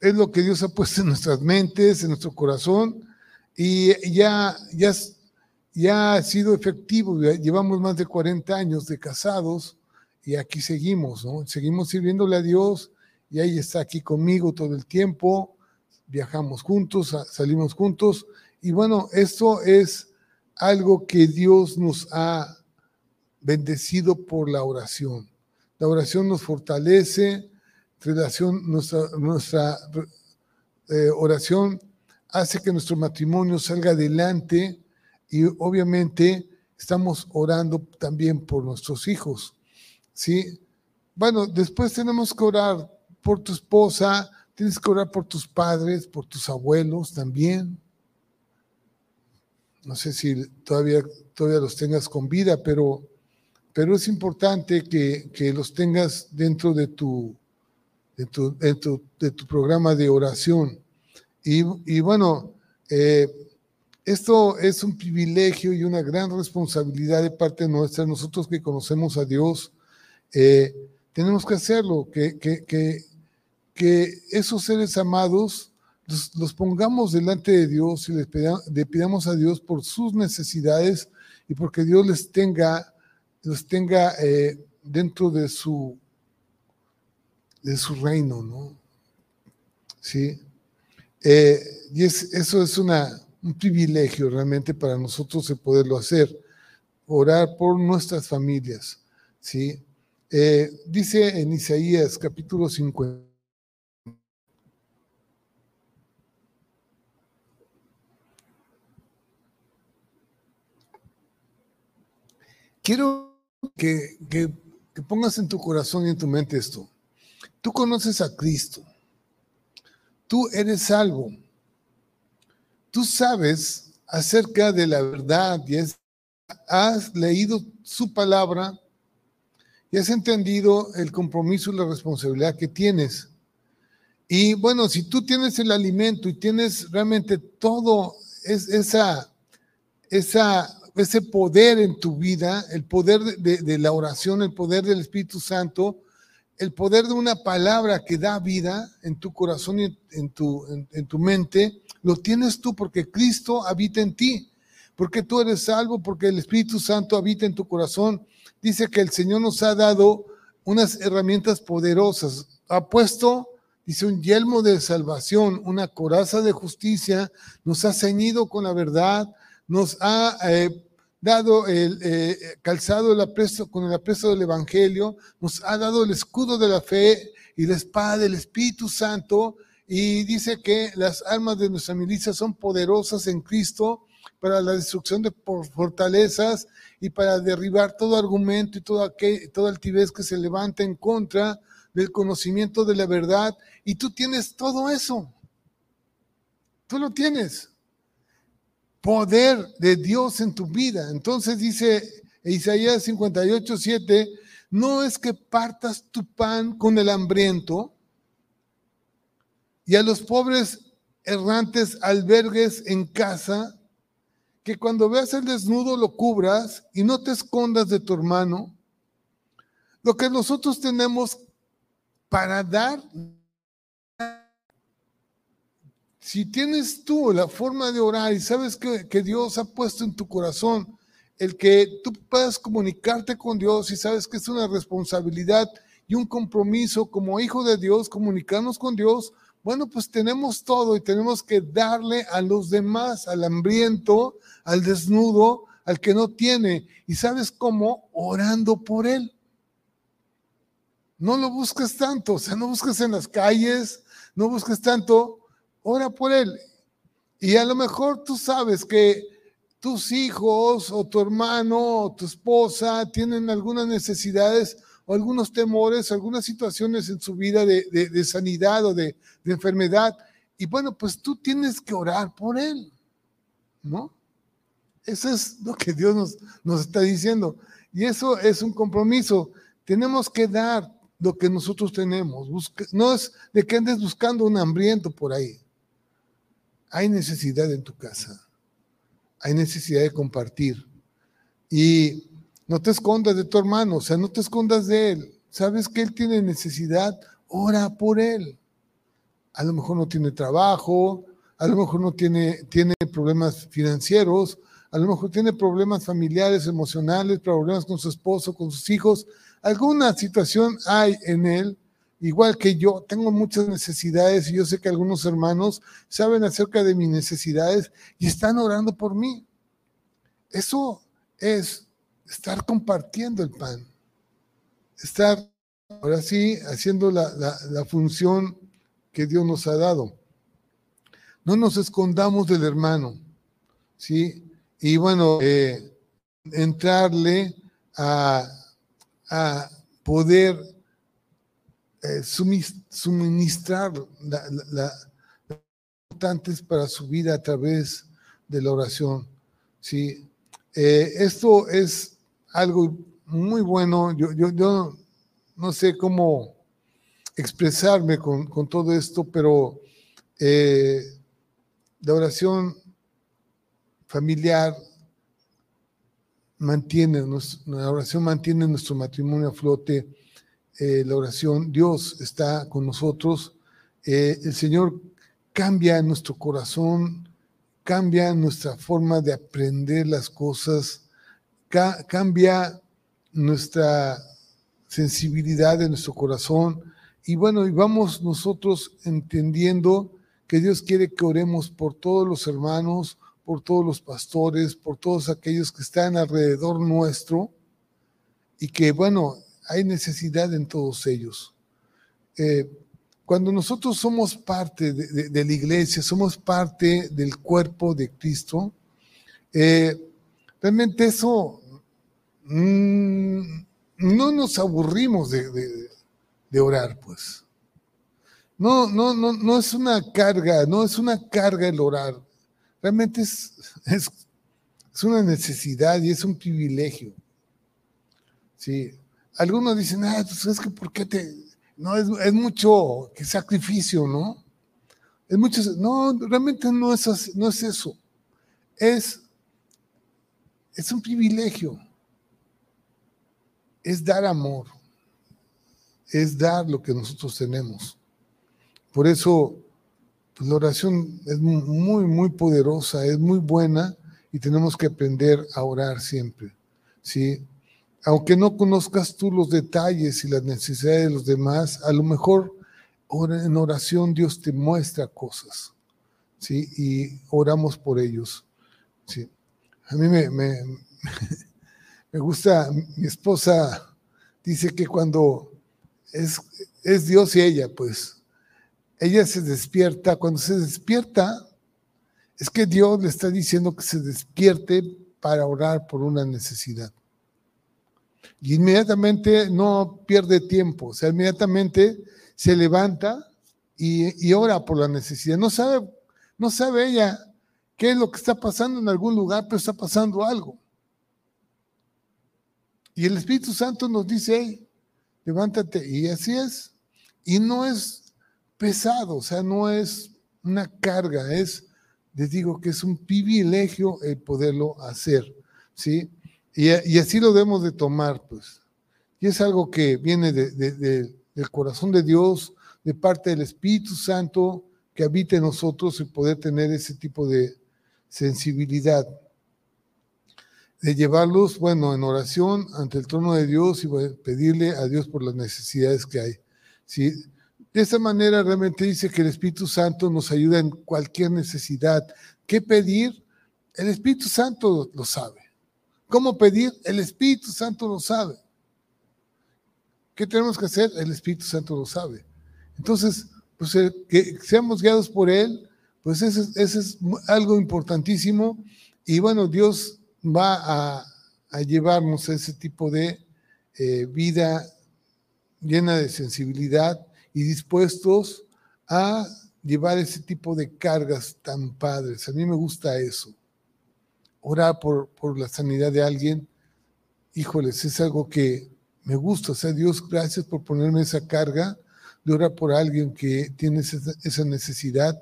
es lo que Dios ha puesto en nuestras mentes, en nuestro corazón, y ya, ya ya ha sido efectivo. Llevamos más de 40 años de casados y aquí seguimos, ¿no? Seguimos sirviéndole a Dios y ahí está aquí conmigo todo el tiempo. Viajamos juntos, salimos juntos y bueno, esto es algo que Dios nos ha bendecido por la oración. La oración nos fortalece, relación, nuestra, nuestra eh, oración hace que nuestro matrimonio salga adelante y obviamente estamos orando también por nuestros hijos. ¿sí? Bueno, después tenemos que orar por tu esposa, tienes que orar por tus padres, por tus abuelos también. No sé si todavía, todavía los tengas con vida, pero, pero es importante que, que los tengas dentro de tu, de tu, de tu, programa de oración. Y, y bueno, eh, esto es un privilegio y una gran responsabilidad de parte nuestra. Nosotros que conocemos a Dios, eh, tenemos que hacerlo, que, que, que, esos seres amados los, pongamos delante de Dios y les le pidamos a Dios por sus necesidades y porque Dios les tenga los tenga eh, dentro de su, de su reino, ¿no? Sí. Eh, y es, eso es una, un privilegio realmente para nosotros de poderlo hacer, orar por nuestras familias, ¿sí? Eh, dice en Isaías capítulo 50. Quiero que, que pongas en tu corazón y en tu mente esto. Tú conoces a Cristo. Tú eres salvo. Tú sabes acerca de la verdad y has leído su palabra y has entendido el compromiso y la responsabilidad que tienes. Y bueno, si tú tienes el alimento y tienes realmente todo es, esa, esa, ese poder en tu vida, el poder de la oración, el poder del Espíritu Santo, el poder de una palabra que da vida en tu corazón y en tu, en, tu mente, lo tienes tú porque Cristo habita en ti, porque tú eres salvo, porque el Espíritu Santo habita en tu corazón. Dice que el Señor nos ha dado unas herramientas poderosas. Ha puesto, dice, un yelmo de salvación, una coraza de justicia, nos ha ceñido con la verdad, nos ha eh, dado el eh, calzado con el apresto del Evangelio, nos ha dado el escudo de la fe y la espada del Espíritu Santo, y dice que las armas de nuestra milicia son poderosas en Cristo para la destrucción de fortalezas y para derribar todo argumento y toda, toda altivez que se levanta en contra del conocimiento de la verdad. Y tú tienes todo eso. Tú lo tienes poder de Dios en tu vida. Entonces dice Isaías 58, 7, no es que partas tu pan con el hambriento y a los pobres errantes albergues en casa, que cuando veas el desnudo lo cubras y no te escondas de tu hermano. Lo que nosotros tenemos para dar si tienes tú la forma de orar y sabes que, Dios ha puesto en tu corazón el que tú puedas comunicarte con Dios y sabes que es una responsabilidad y un compromiso como hijo de Dios, comunicarnos con Dios, bueno, pues tenemos todo y tenemos que darle a los demás, al hambriento, al desnudo, al que no tiene. ¿Y sabes cómo? Orando por él. No lo busques tanto, o sea, no busques en las calles, no busques tanto ora por él. Y a lo mejor tú sabes que tus hijos o tu hermano o tu esposa tienen algunas necesidades o algunos temores, algunas situaciones en su vida de, sanidad o de, enfermedad. Y bueno, pues tú tienes que orar por él, ¿no? Eso es lo que Dios nos, nos está diciendo. Y eso es un compromiso. Tenemos que dar lo que nosotros tenemos. no es de que andes buscando un hambriento por ahí. Hay necesidad en tu casa. Hay necesidad de compartir. Y no te escondas de tu hermano, o sea, no te escondas de él. Sabes que él tiene necesidad, ora por él. A lo mejor no tiene trabajo, a lo mejor no tiene, tiene problemas financieros, a lo mejor tiene problemas familiares, emocionales, problemas con su esposo, con sus hijos. Alguna situación hay en él igual que yo, tengo muchas necesidades y yo sé que algunos hermanos saben acerca de mis necesidades y están orando por mí. Eso es estar compartiendo el pan, estar ahora sí haciendo la, función que Dios nos ha dado. No nos escondamos del hermano, ¿sí? Y bueno, eh, entrarle a, a poder eh, suministrar las importantes para su vida a través de la oración. ¿sí? Eh, esto es algo muy bueno. Yo, yo, yo no sé cómo expresarme con, con todo esto, pero eh, la oración familiar mantiene, la oración mantiene nuestro matrimonio a flote eh, la oración, Dios está con nosotros, eh, el Señor cambia nuestro corazón, cambia nuestra forma de aprender las cosas, cambia nuestra sensibilidad de nuestro corazón. Y bueno, y vamos nosotros entendiendo que Dios quiere que oremos por todos los hermanos, por todos los pastores, por todos aquellos que están alrededor nuestro y que, bueno, hay necesidad en todos ellos. Eh, cuando nosotros somos parte de, la iglesia, somos parte del cuerpo de Cristo, eh, realmente eso mm, no nos aburrimos de, orar, pues. No, no, no, no es una carga, no es una carga el orar. Realmente es, es, es una necesidad y es un privilegio. Sí. Algunos dicen, ah, pues es que ¿por qué te, no, es, mucho sacrificio, ¿no? Es mucho, no, realmente no es, no es eso. Es, es un privilegio. Es dar amor. Es dar lo que nosotros tenemos. Por eso pues, la oración es muy, muy poderosa, es muy buena y tenemos que aprender a orar siempre. ¿sí? aunque no conozcas tú los detalles y las necesidades de los demás, a lo mejor en oración Dios te muestra cosas, ¿sí? Y oramos por ellos, ¿sí? A mí me, me, gusta, mi esposa dice que cuando es, es Dios y ella, pues, ella se despierta, cuando se despierta, es que Dios le está diciendo que se despierte para orar por una necesidad. Y inmediatamente no pierde tiempo, o sea, inmediatamente se levanta y, y, ora por la necesidad. No sabe, no sabe ella qué es lo que está pasando en algún lugar, pero está pasando algo. Y el Espíritu Santo nos dice, levántate. Y así es. Y no es pesado, o sea, no es una carga, es, les digo que es un privilegio el poderlo hacer, ¿sí? Y, así lo debemos de tomar, pues. Y es algo que viene del corazón de Dios, de parte del Espíritu Santo que habita en nosotros y poder tener ese tipo de sensibilidad. De llevarlos, bueno, en oración ante el trono de Dios y pedirle a Dios por las necesidades que hay. ¿sí? De esta manera realmente dice que el Espíritu Santo nos ayuda en cualquier necesidad. ¿Qué pedir? El Espíritu Santo lo sabe. ¿Cómo pedir? El Espíritu Santo lo sabe. ¿Qué tenemos que hacer? El Espíritu Santo lo sabe. Entonces, pues que seamos guiados por Él, pues eso, es algo importantísimo. Y bueno, Dios va a, llevarnos a ese tipo de eh, vida llena de sensibilidad y dispuestos a llevar ese tipo de cargas tan padres. A mí me gusta eso orar por, por la sanidad de alguien, híjoles, es algo que me gusta. O sea, Dios, gracias por ponerme esa carga de orar por alguien que tiene esa, necesidad.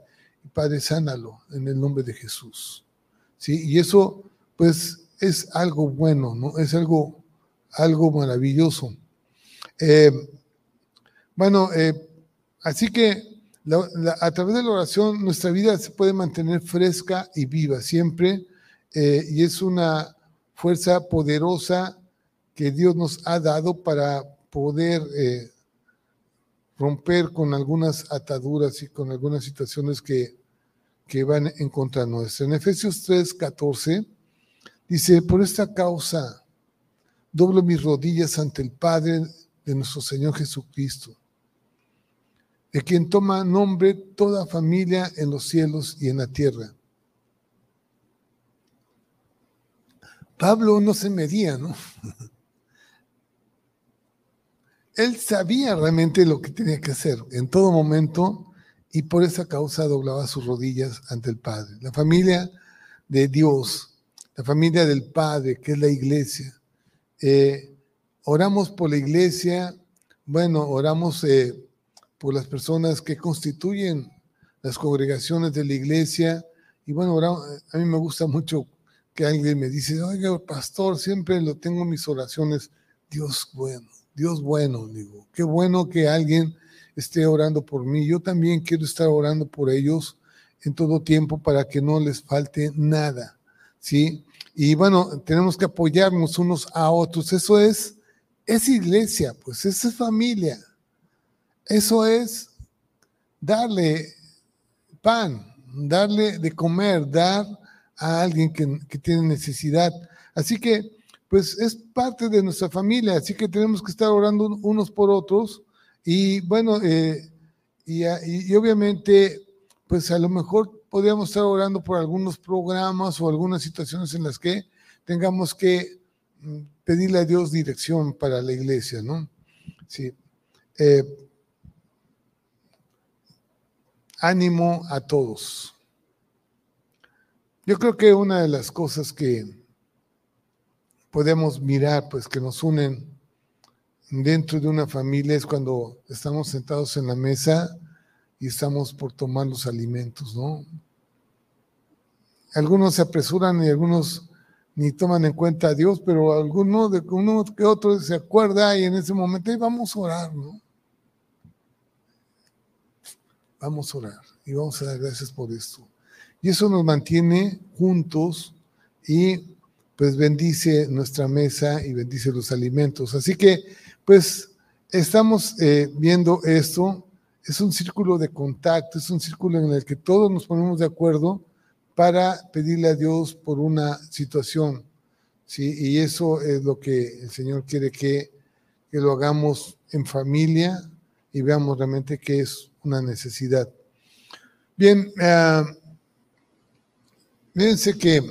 Padre, sánalo en el nombre de Jesús. ¿Sí? Y eso, pues, es algo bueno, ¿no? Es algo, algo maravilloso. Eh, bueno, eh, así que a través de la oración nuestra vida se puede mantener fresca y viva siempre eh, y es una fuerza poderosa que Dios nos ha dado para poder romper con algunas ataduras y con algunas situaciones que, que van en contra nuestra. En Efesios 3, 14 dice, por esta causa doblo mis rodillas ante el Padre de nuestro Señor Jesucristo, de quien toma nombre toda familia en los cielos y en la tierra Pablo no se medía, ¿no? Él sabía realmente lo que tenía que hacer en todo momento y por esa causa doblaba sus rodillas ante el Padre. La familia de Dios, la familia del Padre, que es la iglesia. Eh, oramos por la iglesia, bueno, oramos eh, por las personas que constituyen las congregaciones de la iglesia. Y bueno, a mí me gusta mucho que alguien me dice, oiga, pastor, siempre lo tengo en mis oraciones. Dios bueno, Dios bueno, digo, qué bueno que alguien esté orando por mí. Yo también quiero estar orando por ellos en todo tiempo para que no les falte nada, ¿sí? Y bueno, tenemos que apoyarnos unos a otros. Eso es es iglesia, pues es familia. Eso es darle pan, darle de comer, dar a alguien que, tiene necesidad. Así que, pues es parte de nuestra familia, así que tenemos que estar orando unos por otros. Y bueno, eh, y, y, obviamente, pues a lo mejor podríamos estar orando por algunos programas o algunas situaciones en las que tengamos que mm, pedirle a Dios dirección para la iglesia, ¿no? Sí. Eh, ánimo a todos. Yo creo que una de las cosas que podemos mirar, pues que nos unen dentro de una familia es cuando estamos sentados en la mesa y estamos por tomar los alimentos, ¿no? Algunos se apresuran y algunos ni toman en cuenta a Dios, pero alguno de uno que otro se acuerda y en ese momento vamos a orar, ¿no? Vamos a orar y vamos a dar gracias por esto. Y eso nos mantiene juntos y pues bendice nuestra mesa y bendice los alimentos. Así que pues estamos eh, viendo esto. Es un círculo de contacto, es un círculo en el que todos nos ponemos de acuerdo para pedirle a Dios por una situación. ¿sí? Y eso es lo que el Señor quiere que, que lo hagamos en familia y veamos realmente que es una necesidad. Bien, uh, fíjense que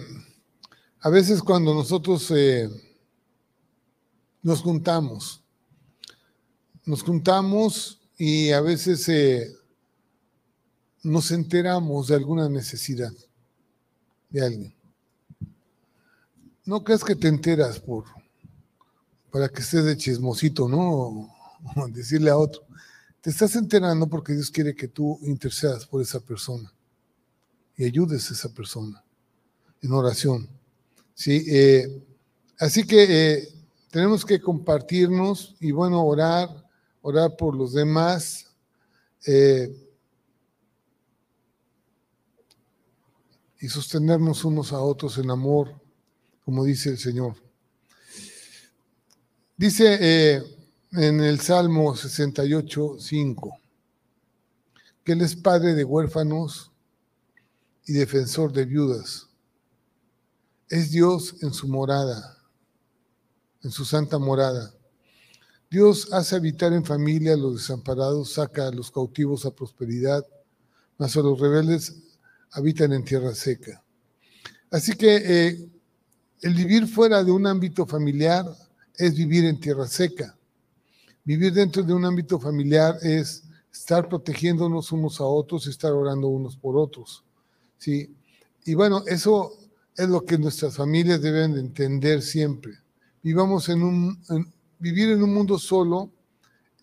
a veces cuando nosotros eh, nos juntamos, nos juntamos y a veces eh, nos enteramos de alguna necesidad de alguien. No crees que te enteras por para que estés de chismosito, ¿no? O decirle a otro. Te estás enterando porque Dios quiere que tú intercedas por esa persona y ayudes a esa persona en oración. ¿sí? Eh, así que eh, tenemos que compartirnos y bueno, orar, orar por los demás. Eh, y sostenernos unos a otros en amor, como dice el Señor. Dice en el Salmo 68, 5, que Él es padre de huérfanos y defensor de viudas. Es Dios en su morada, en su santa morada. Dios hace habitar en familia a los desamparados, saca a los cautivos a prosperidad, mas a los rebeldes habitan en tierra seca. Así que eh, el vivir fuera de un ámbito familiar es vivir en tierra seca. Vivir dentro de un ámbito familiar es estar protegiéndonos unos a otros y estar orando unos por otros. ¿sí? Y bueno, eso es lo que nuestras familias deben de entender siempre. Vivamos en un, vivir en un mundo solo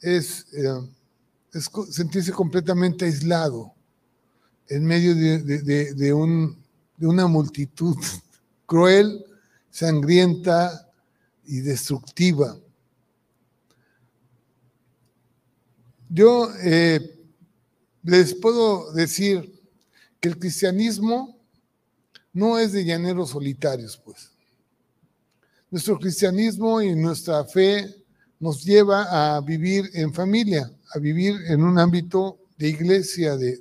es, eh, sentirse completamente aislado en medio de una multitud cruel, sangrienta y destructiva. Yo eh, les puedo decir que el cristianismo no es de llaneros solitarios, pues. Nuestro cristianismo y nuestra fe nos lleva a vivir en familia, a vivir en un ámbito de iglesia, de,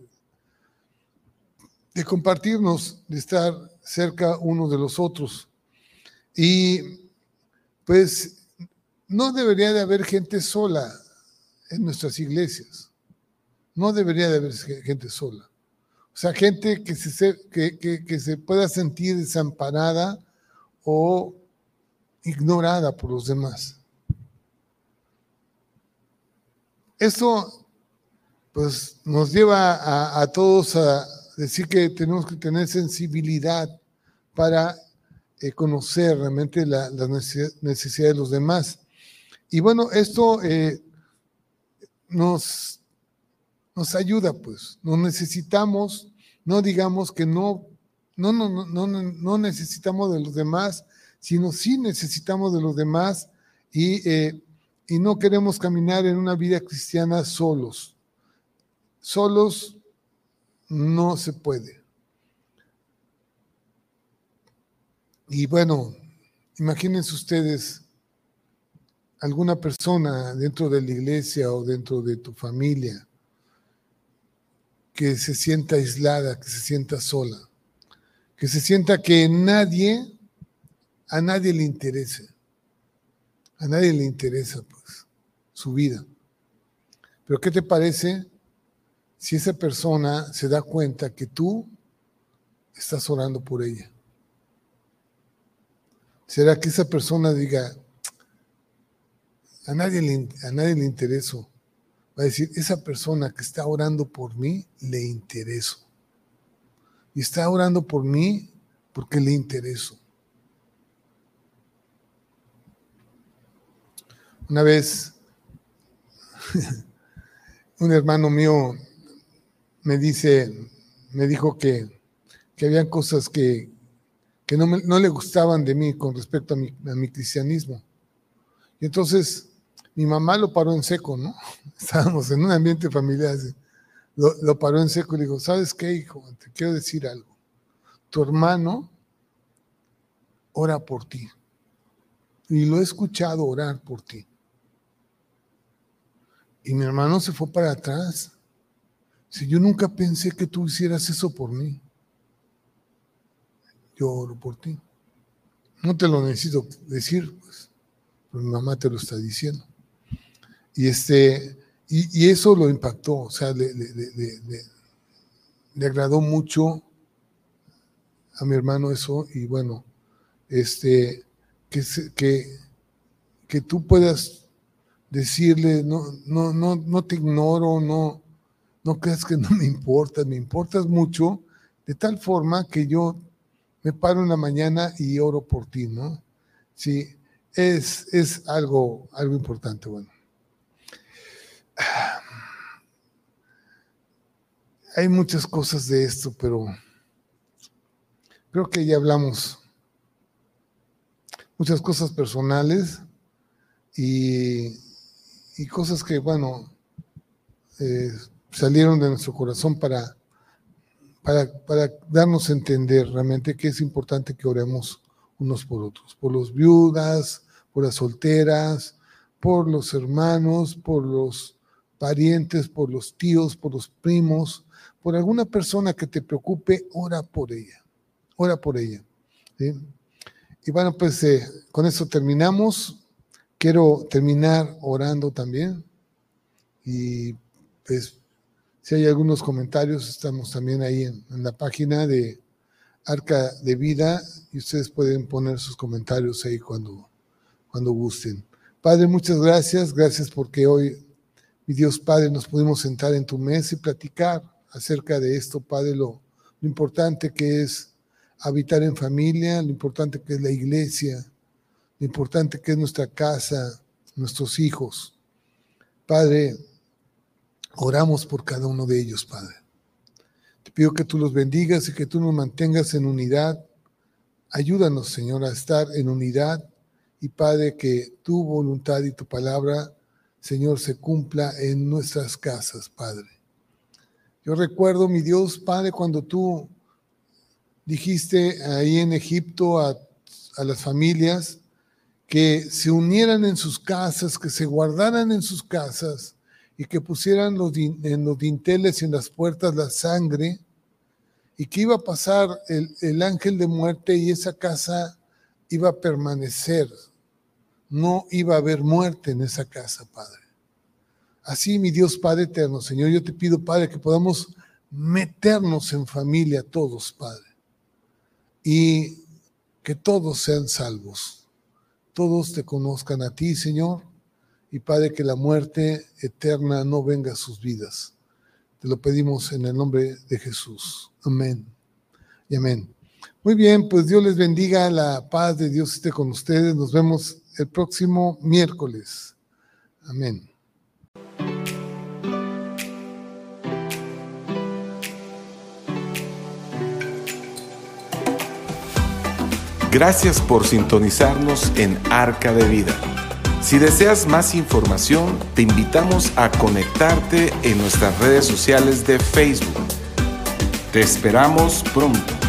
de compartirnos, de estar cerca uno de los otros. Y pues no debería de haber gente sola, en nuestras iglesias. No debería de haber gente sola. O sea, gente que se, que, que, se pueda sentir desamparada o ignorada por los demás. Esto pues nos lleva a, todos a decir que tenemos que tener sensibilidad para eh, conocer realmente la, las necesidades de los demás. Y bueno, esto eh, nos, nos ayuda, pues. No necesitamos, no digamos que no, no, no, no, no necesitamos de los demás, sino sí necesitamos de los demás y, eh, y no queremos caminar en una vida cristiana solos. Solos no se puede. Y bueno, imagínense ustedes alguna persona dentro de la iglesia o dentro de tu familia que se sienta aislada, que se sienta sola, que se sienta que nadie, a nadie le interesa, a nadie le interesa pues su vida. Pero ¿qué te parece si esa persona se da cuenta que tú estás orando por ella? ¿Será que esa persona diga, a nadie le, a nadie le? Va a decir, esa persona que está orando por mí, le intereso. Y está orando por mí porque le intereso. Una vez, un hermano mío me dice, me dijo que, que cosas que, que no, no, le gustaban de mí con respecto a mi, a mi, cristianismo. Y entonces mi mamá lo paró en seco, ¿no? Estábamos en un ambiente familiar, lo, lo paró en seco y le dijo, ¿sabes qué, hijo? Te quiero decir algo. Tu hermano ora por ti. Y lo he escuchado orar por ti. Y mi hermano se fue para atrás. Si yo nunca pensé que tú hicieras eso por mí yo oro por ti. No te lo necesito decir, pues, mi mamá te lo está diciendo. Y, este, y, eso lo impactó, o sea, le, le, agradó mucho a mi hermano eso y bueno, este, que, que, que tú puedas decirle, no, no, no, no te ignoro, no, no creas que no me importas, me importas mucho, de tal forma que yo me paro en la mañana y oro por ti, ¿no? Sí, es, es algo, algo importante, bueno. Hay muchas cosas de esto, pero creo que ya hablamos muchas cosas personales y, y cosas que, bueno, eh, salieron de nuestro corazón para para, darnos a entender realmente que es importante que oremos unos por otros, por los viudas, por las solteras, por los hermanos, por los parientes, por los tíos, por los primos, por alguna persona que te preocupe, ora por ella, ora por ella. Y bueno, pues eh, con eso terminamos. Quiero terminar orando también. Y pues si hay algunos comentarios, estamos también ahí en, la página de Arca de Vida y ustedes pueden poner sus comentarios ahí cuando, cuando gusten. Padre, muchas gracias. Gracias porque hoy, mi Dios Padre, nos pudimos sentar en tu mesa y platicar acerca de esto, Padre, lo, lo importante que es habitar en familia, lo importante que es la iglesia, lo importante que es nuestra casa, nuestros hijos. Padre, Oramos por cada uno de ellos, Padre. Te pido que tú los bendigas y que tú nos mantengas en unidad. Ayúdanos, Señor, a estar en unidad y, Padre, que tu voluntad y tu palabra, Señor, se cumpla en nuestras casas, Padre. Yo recuerdo, mi Dios, Padre, cuando tú dijiste ahí en Egipto a, a las familias que se unieran en sus casas, que se guardaran en sus casas y que pusieran en los dinteles y en las puertas la sangre y que iba a pasar el ángel de muerte y esa casa iba a permanecer. No iba a haber muerte en esa casa, Padre. Así, mi Dios Padre eterno, Señor, yo te pido, Padre, que podamos meternos en familia todos, Padre, y que todos sean salvos. Todos te conozcan a ti, Señor, y Padre, que la muerte eterna no venga a sus vidas. Te lo pedimos en el nombre de Jesús. Amén. Y amén. Muy bien, pues Dios les bendiga, la paz de Dios esté con ustedes. Nos vemos el próximo miércoles. Amén. Gracias por sintonizarnos en Arca de Vida. Si deseas más información, te invitamos a conectarte en nuestras redes sociales de Facebook. Te esperamos pronto.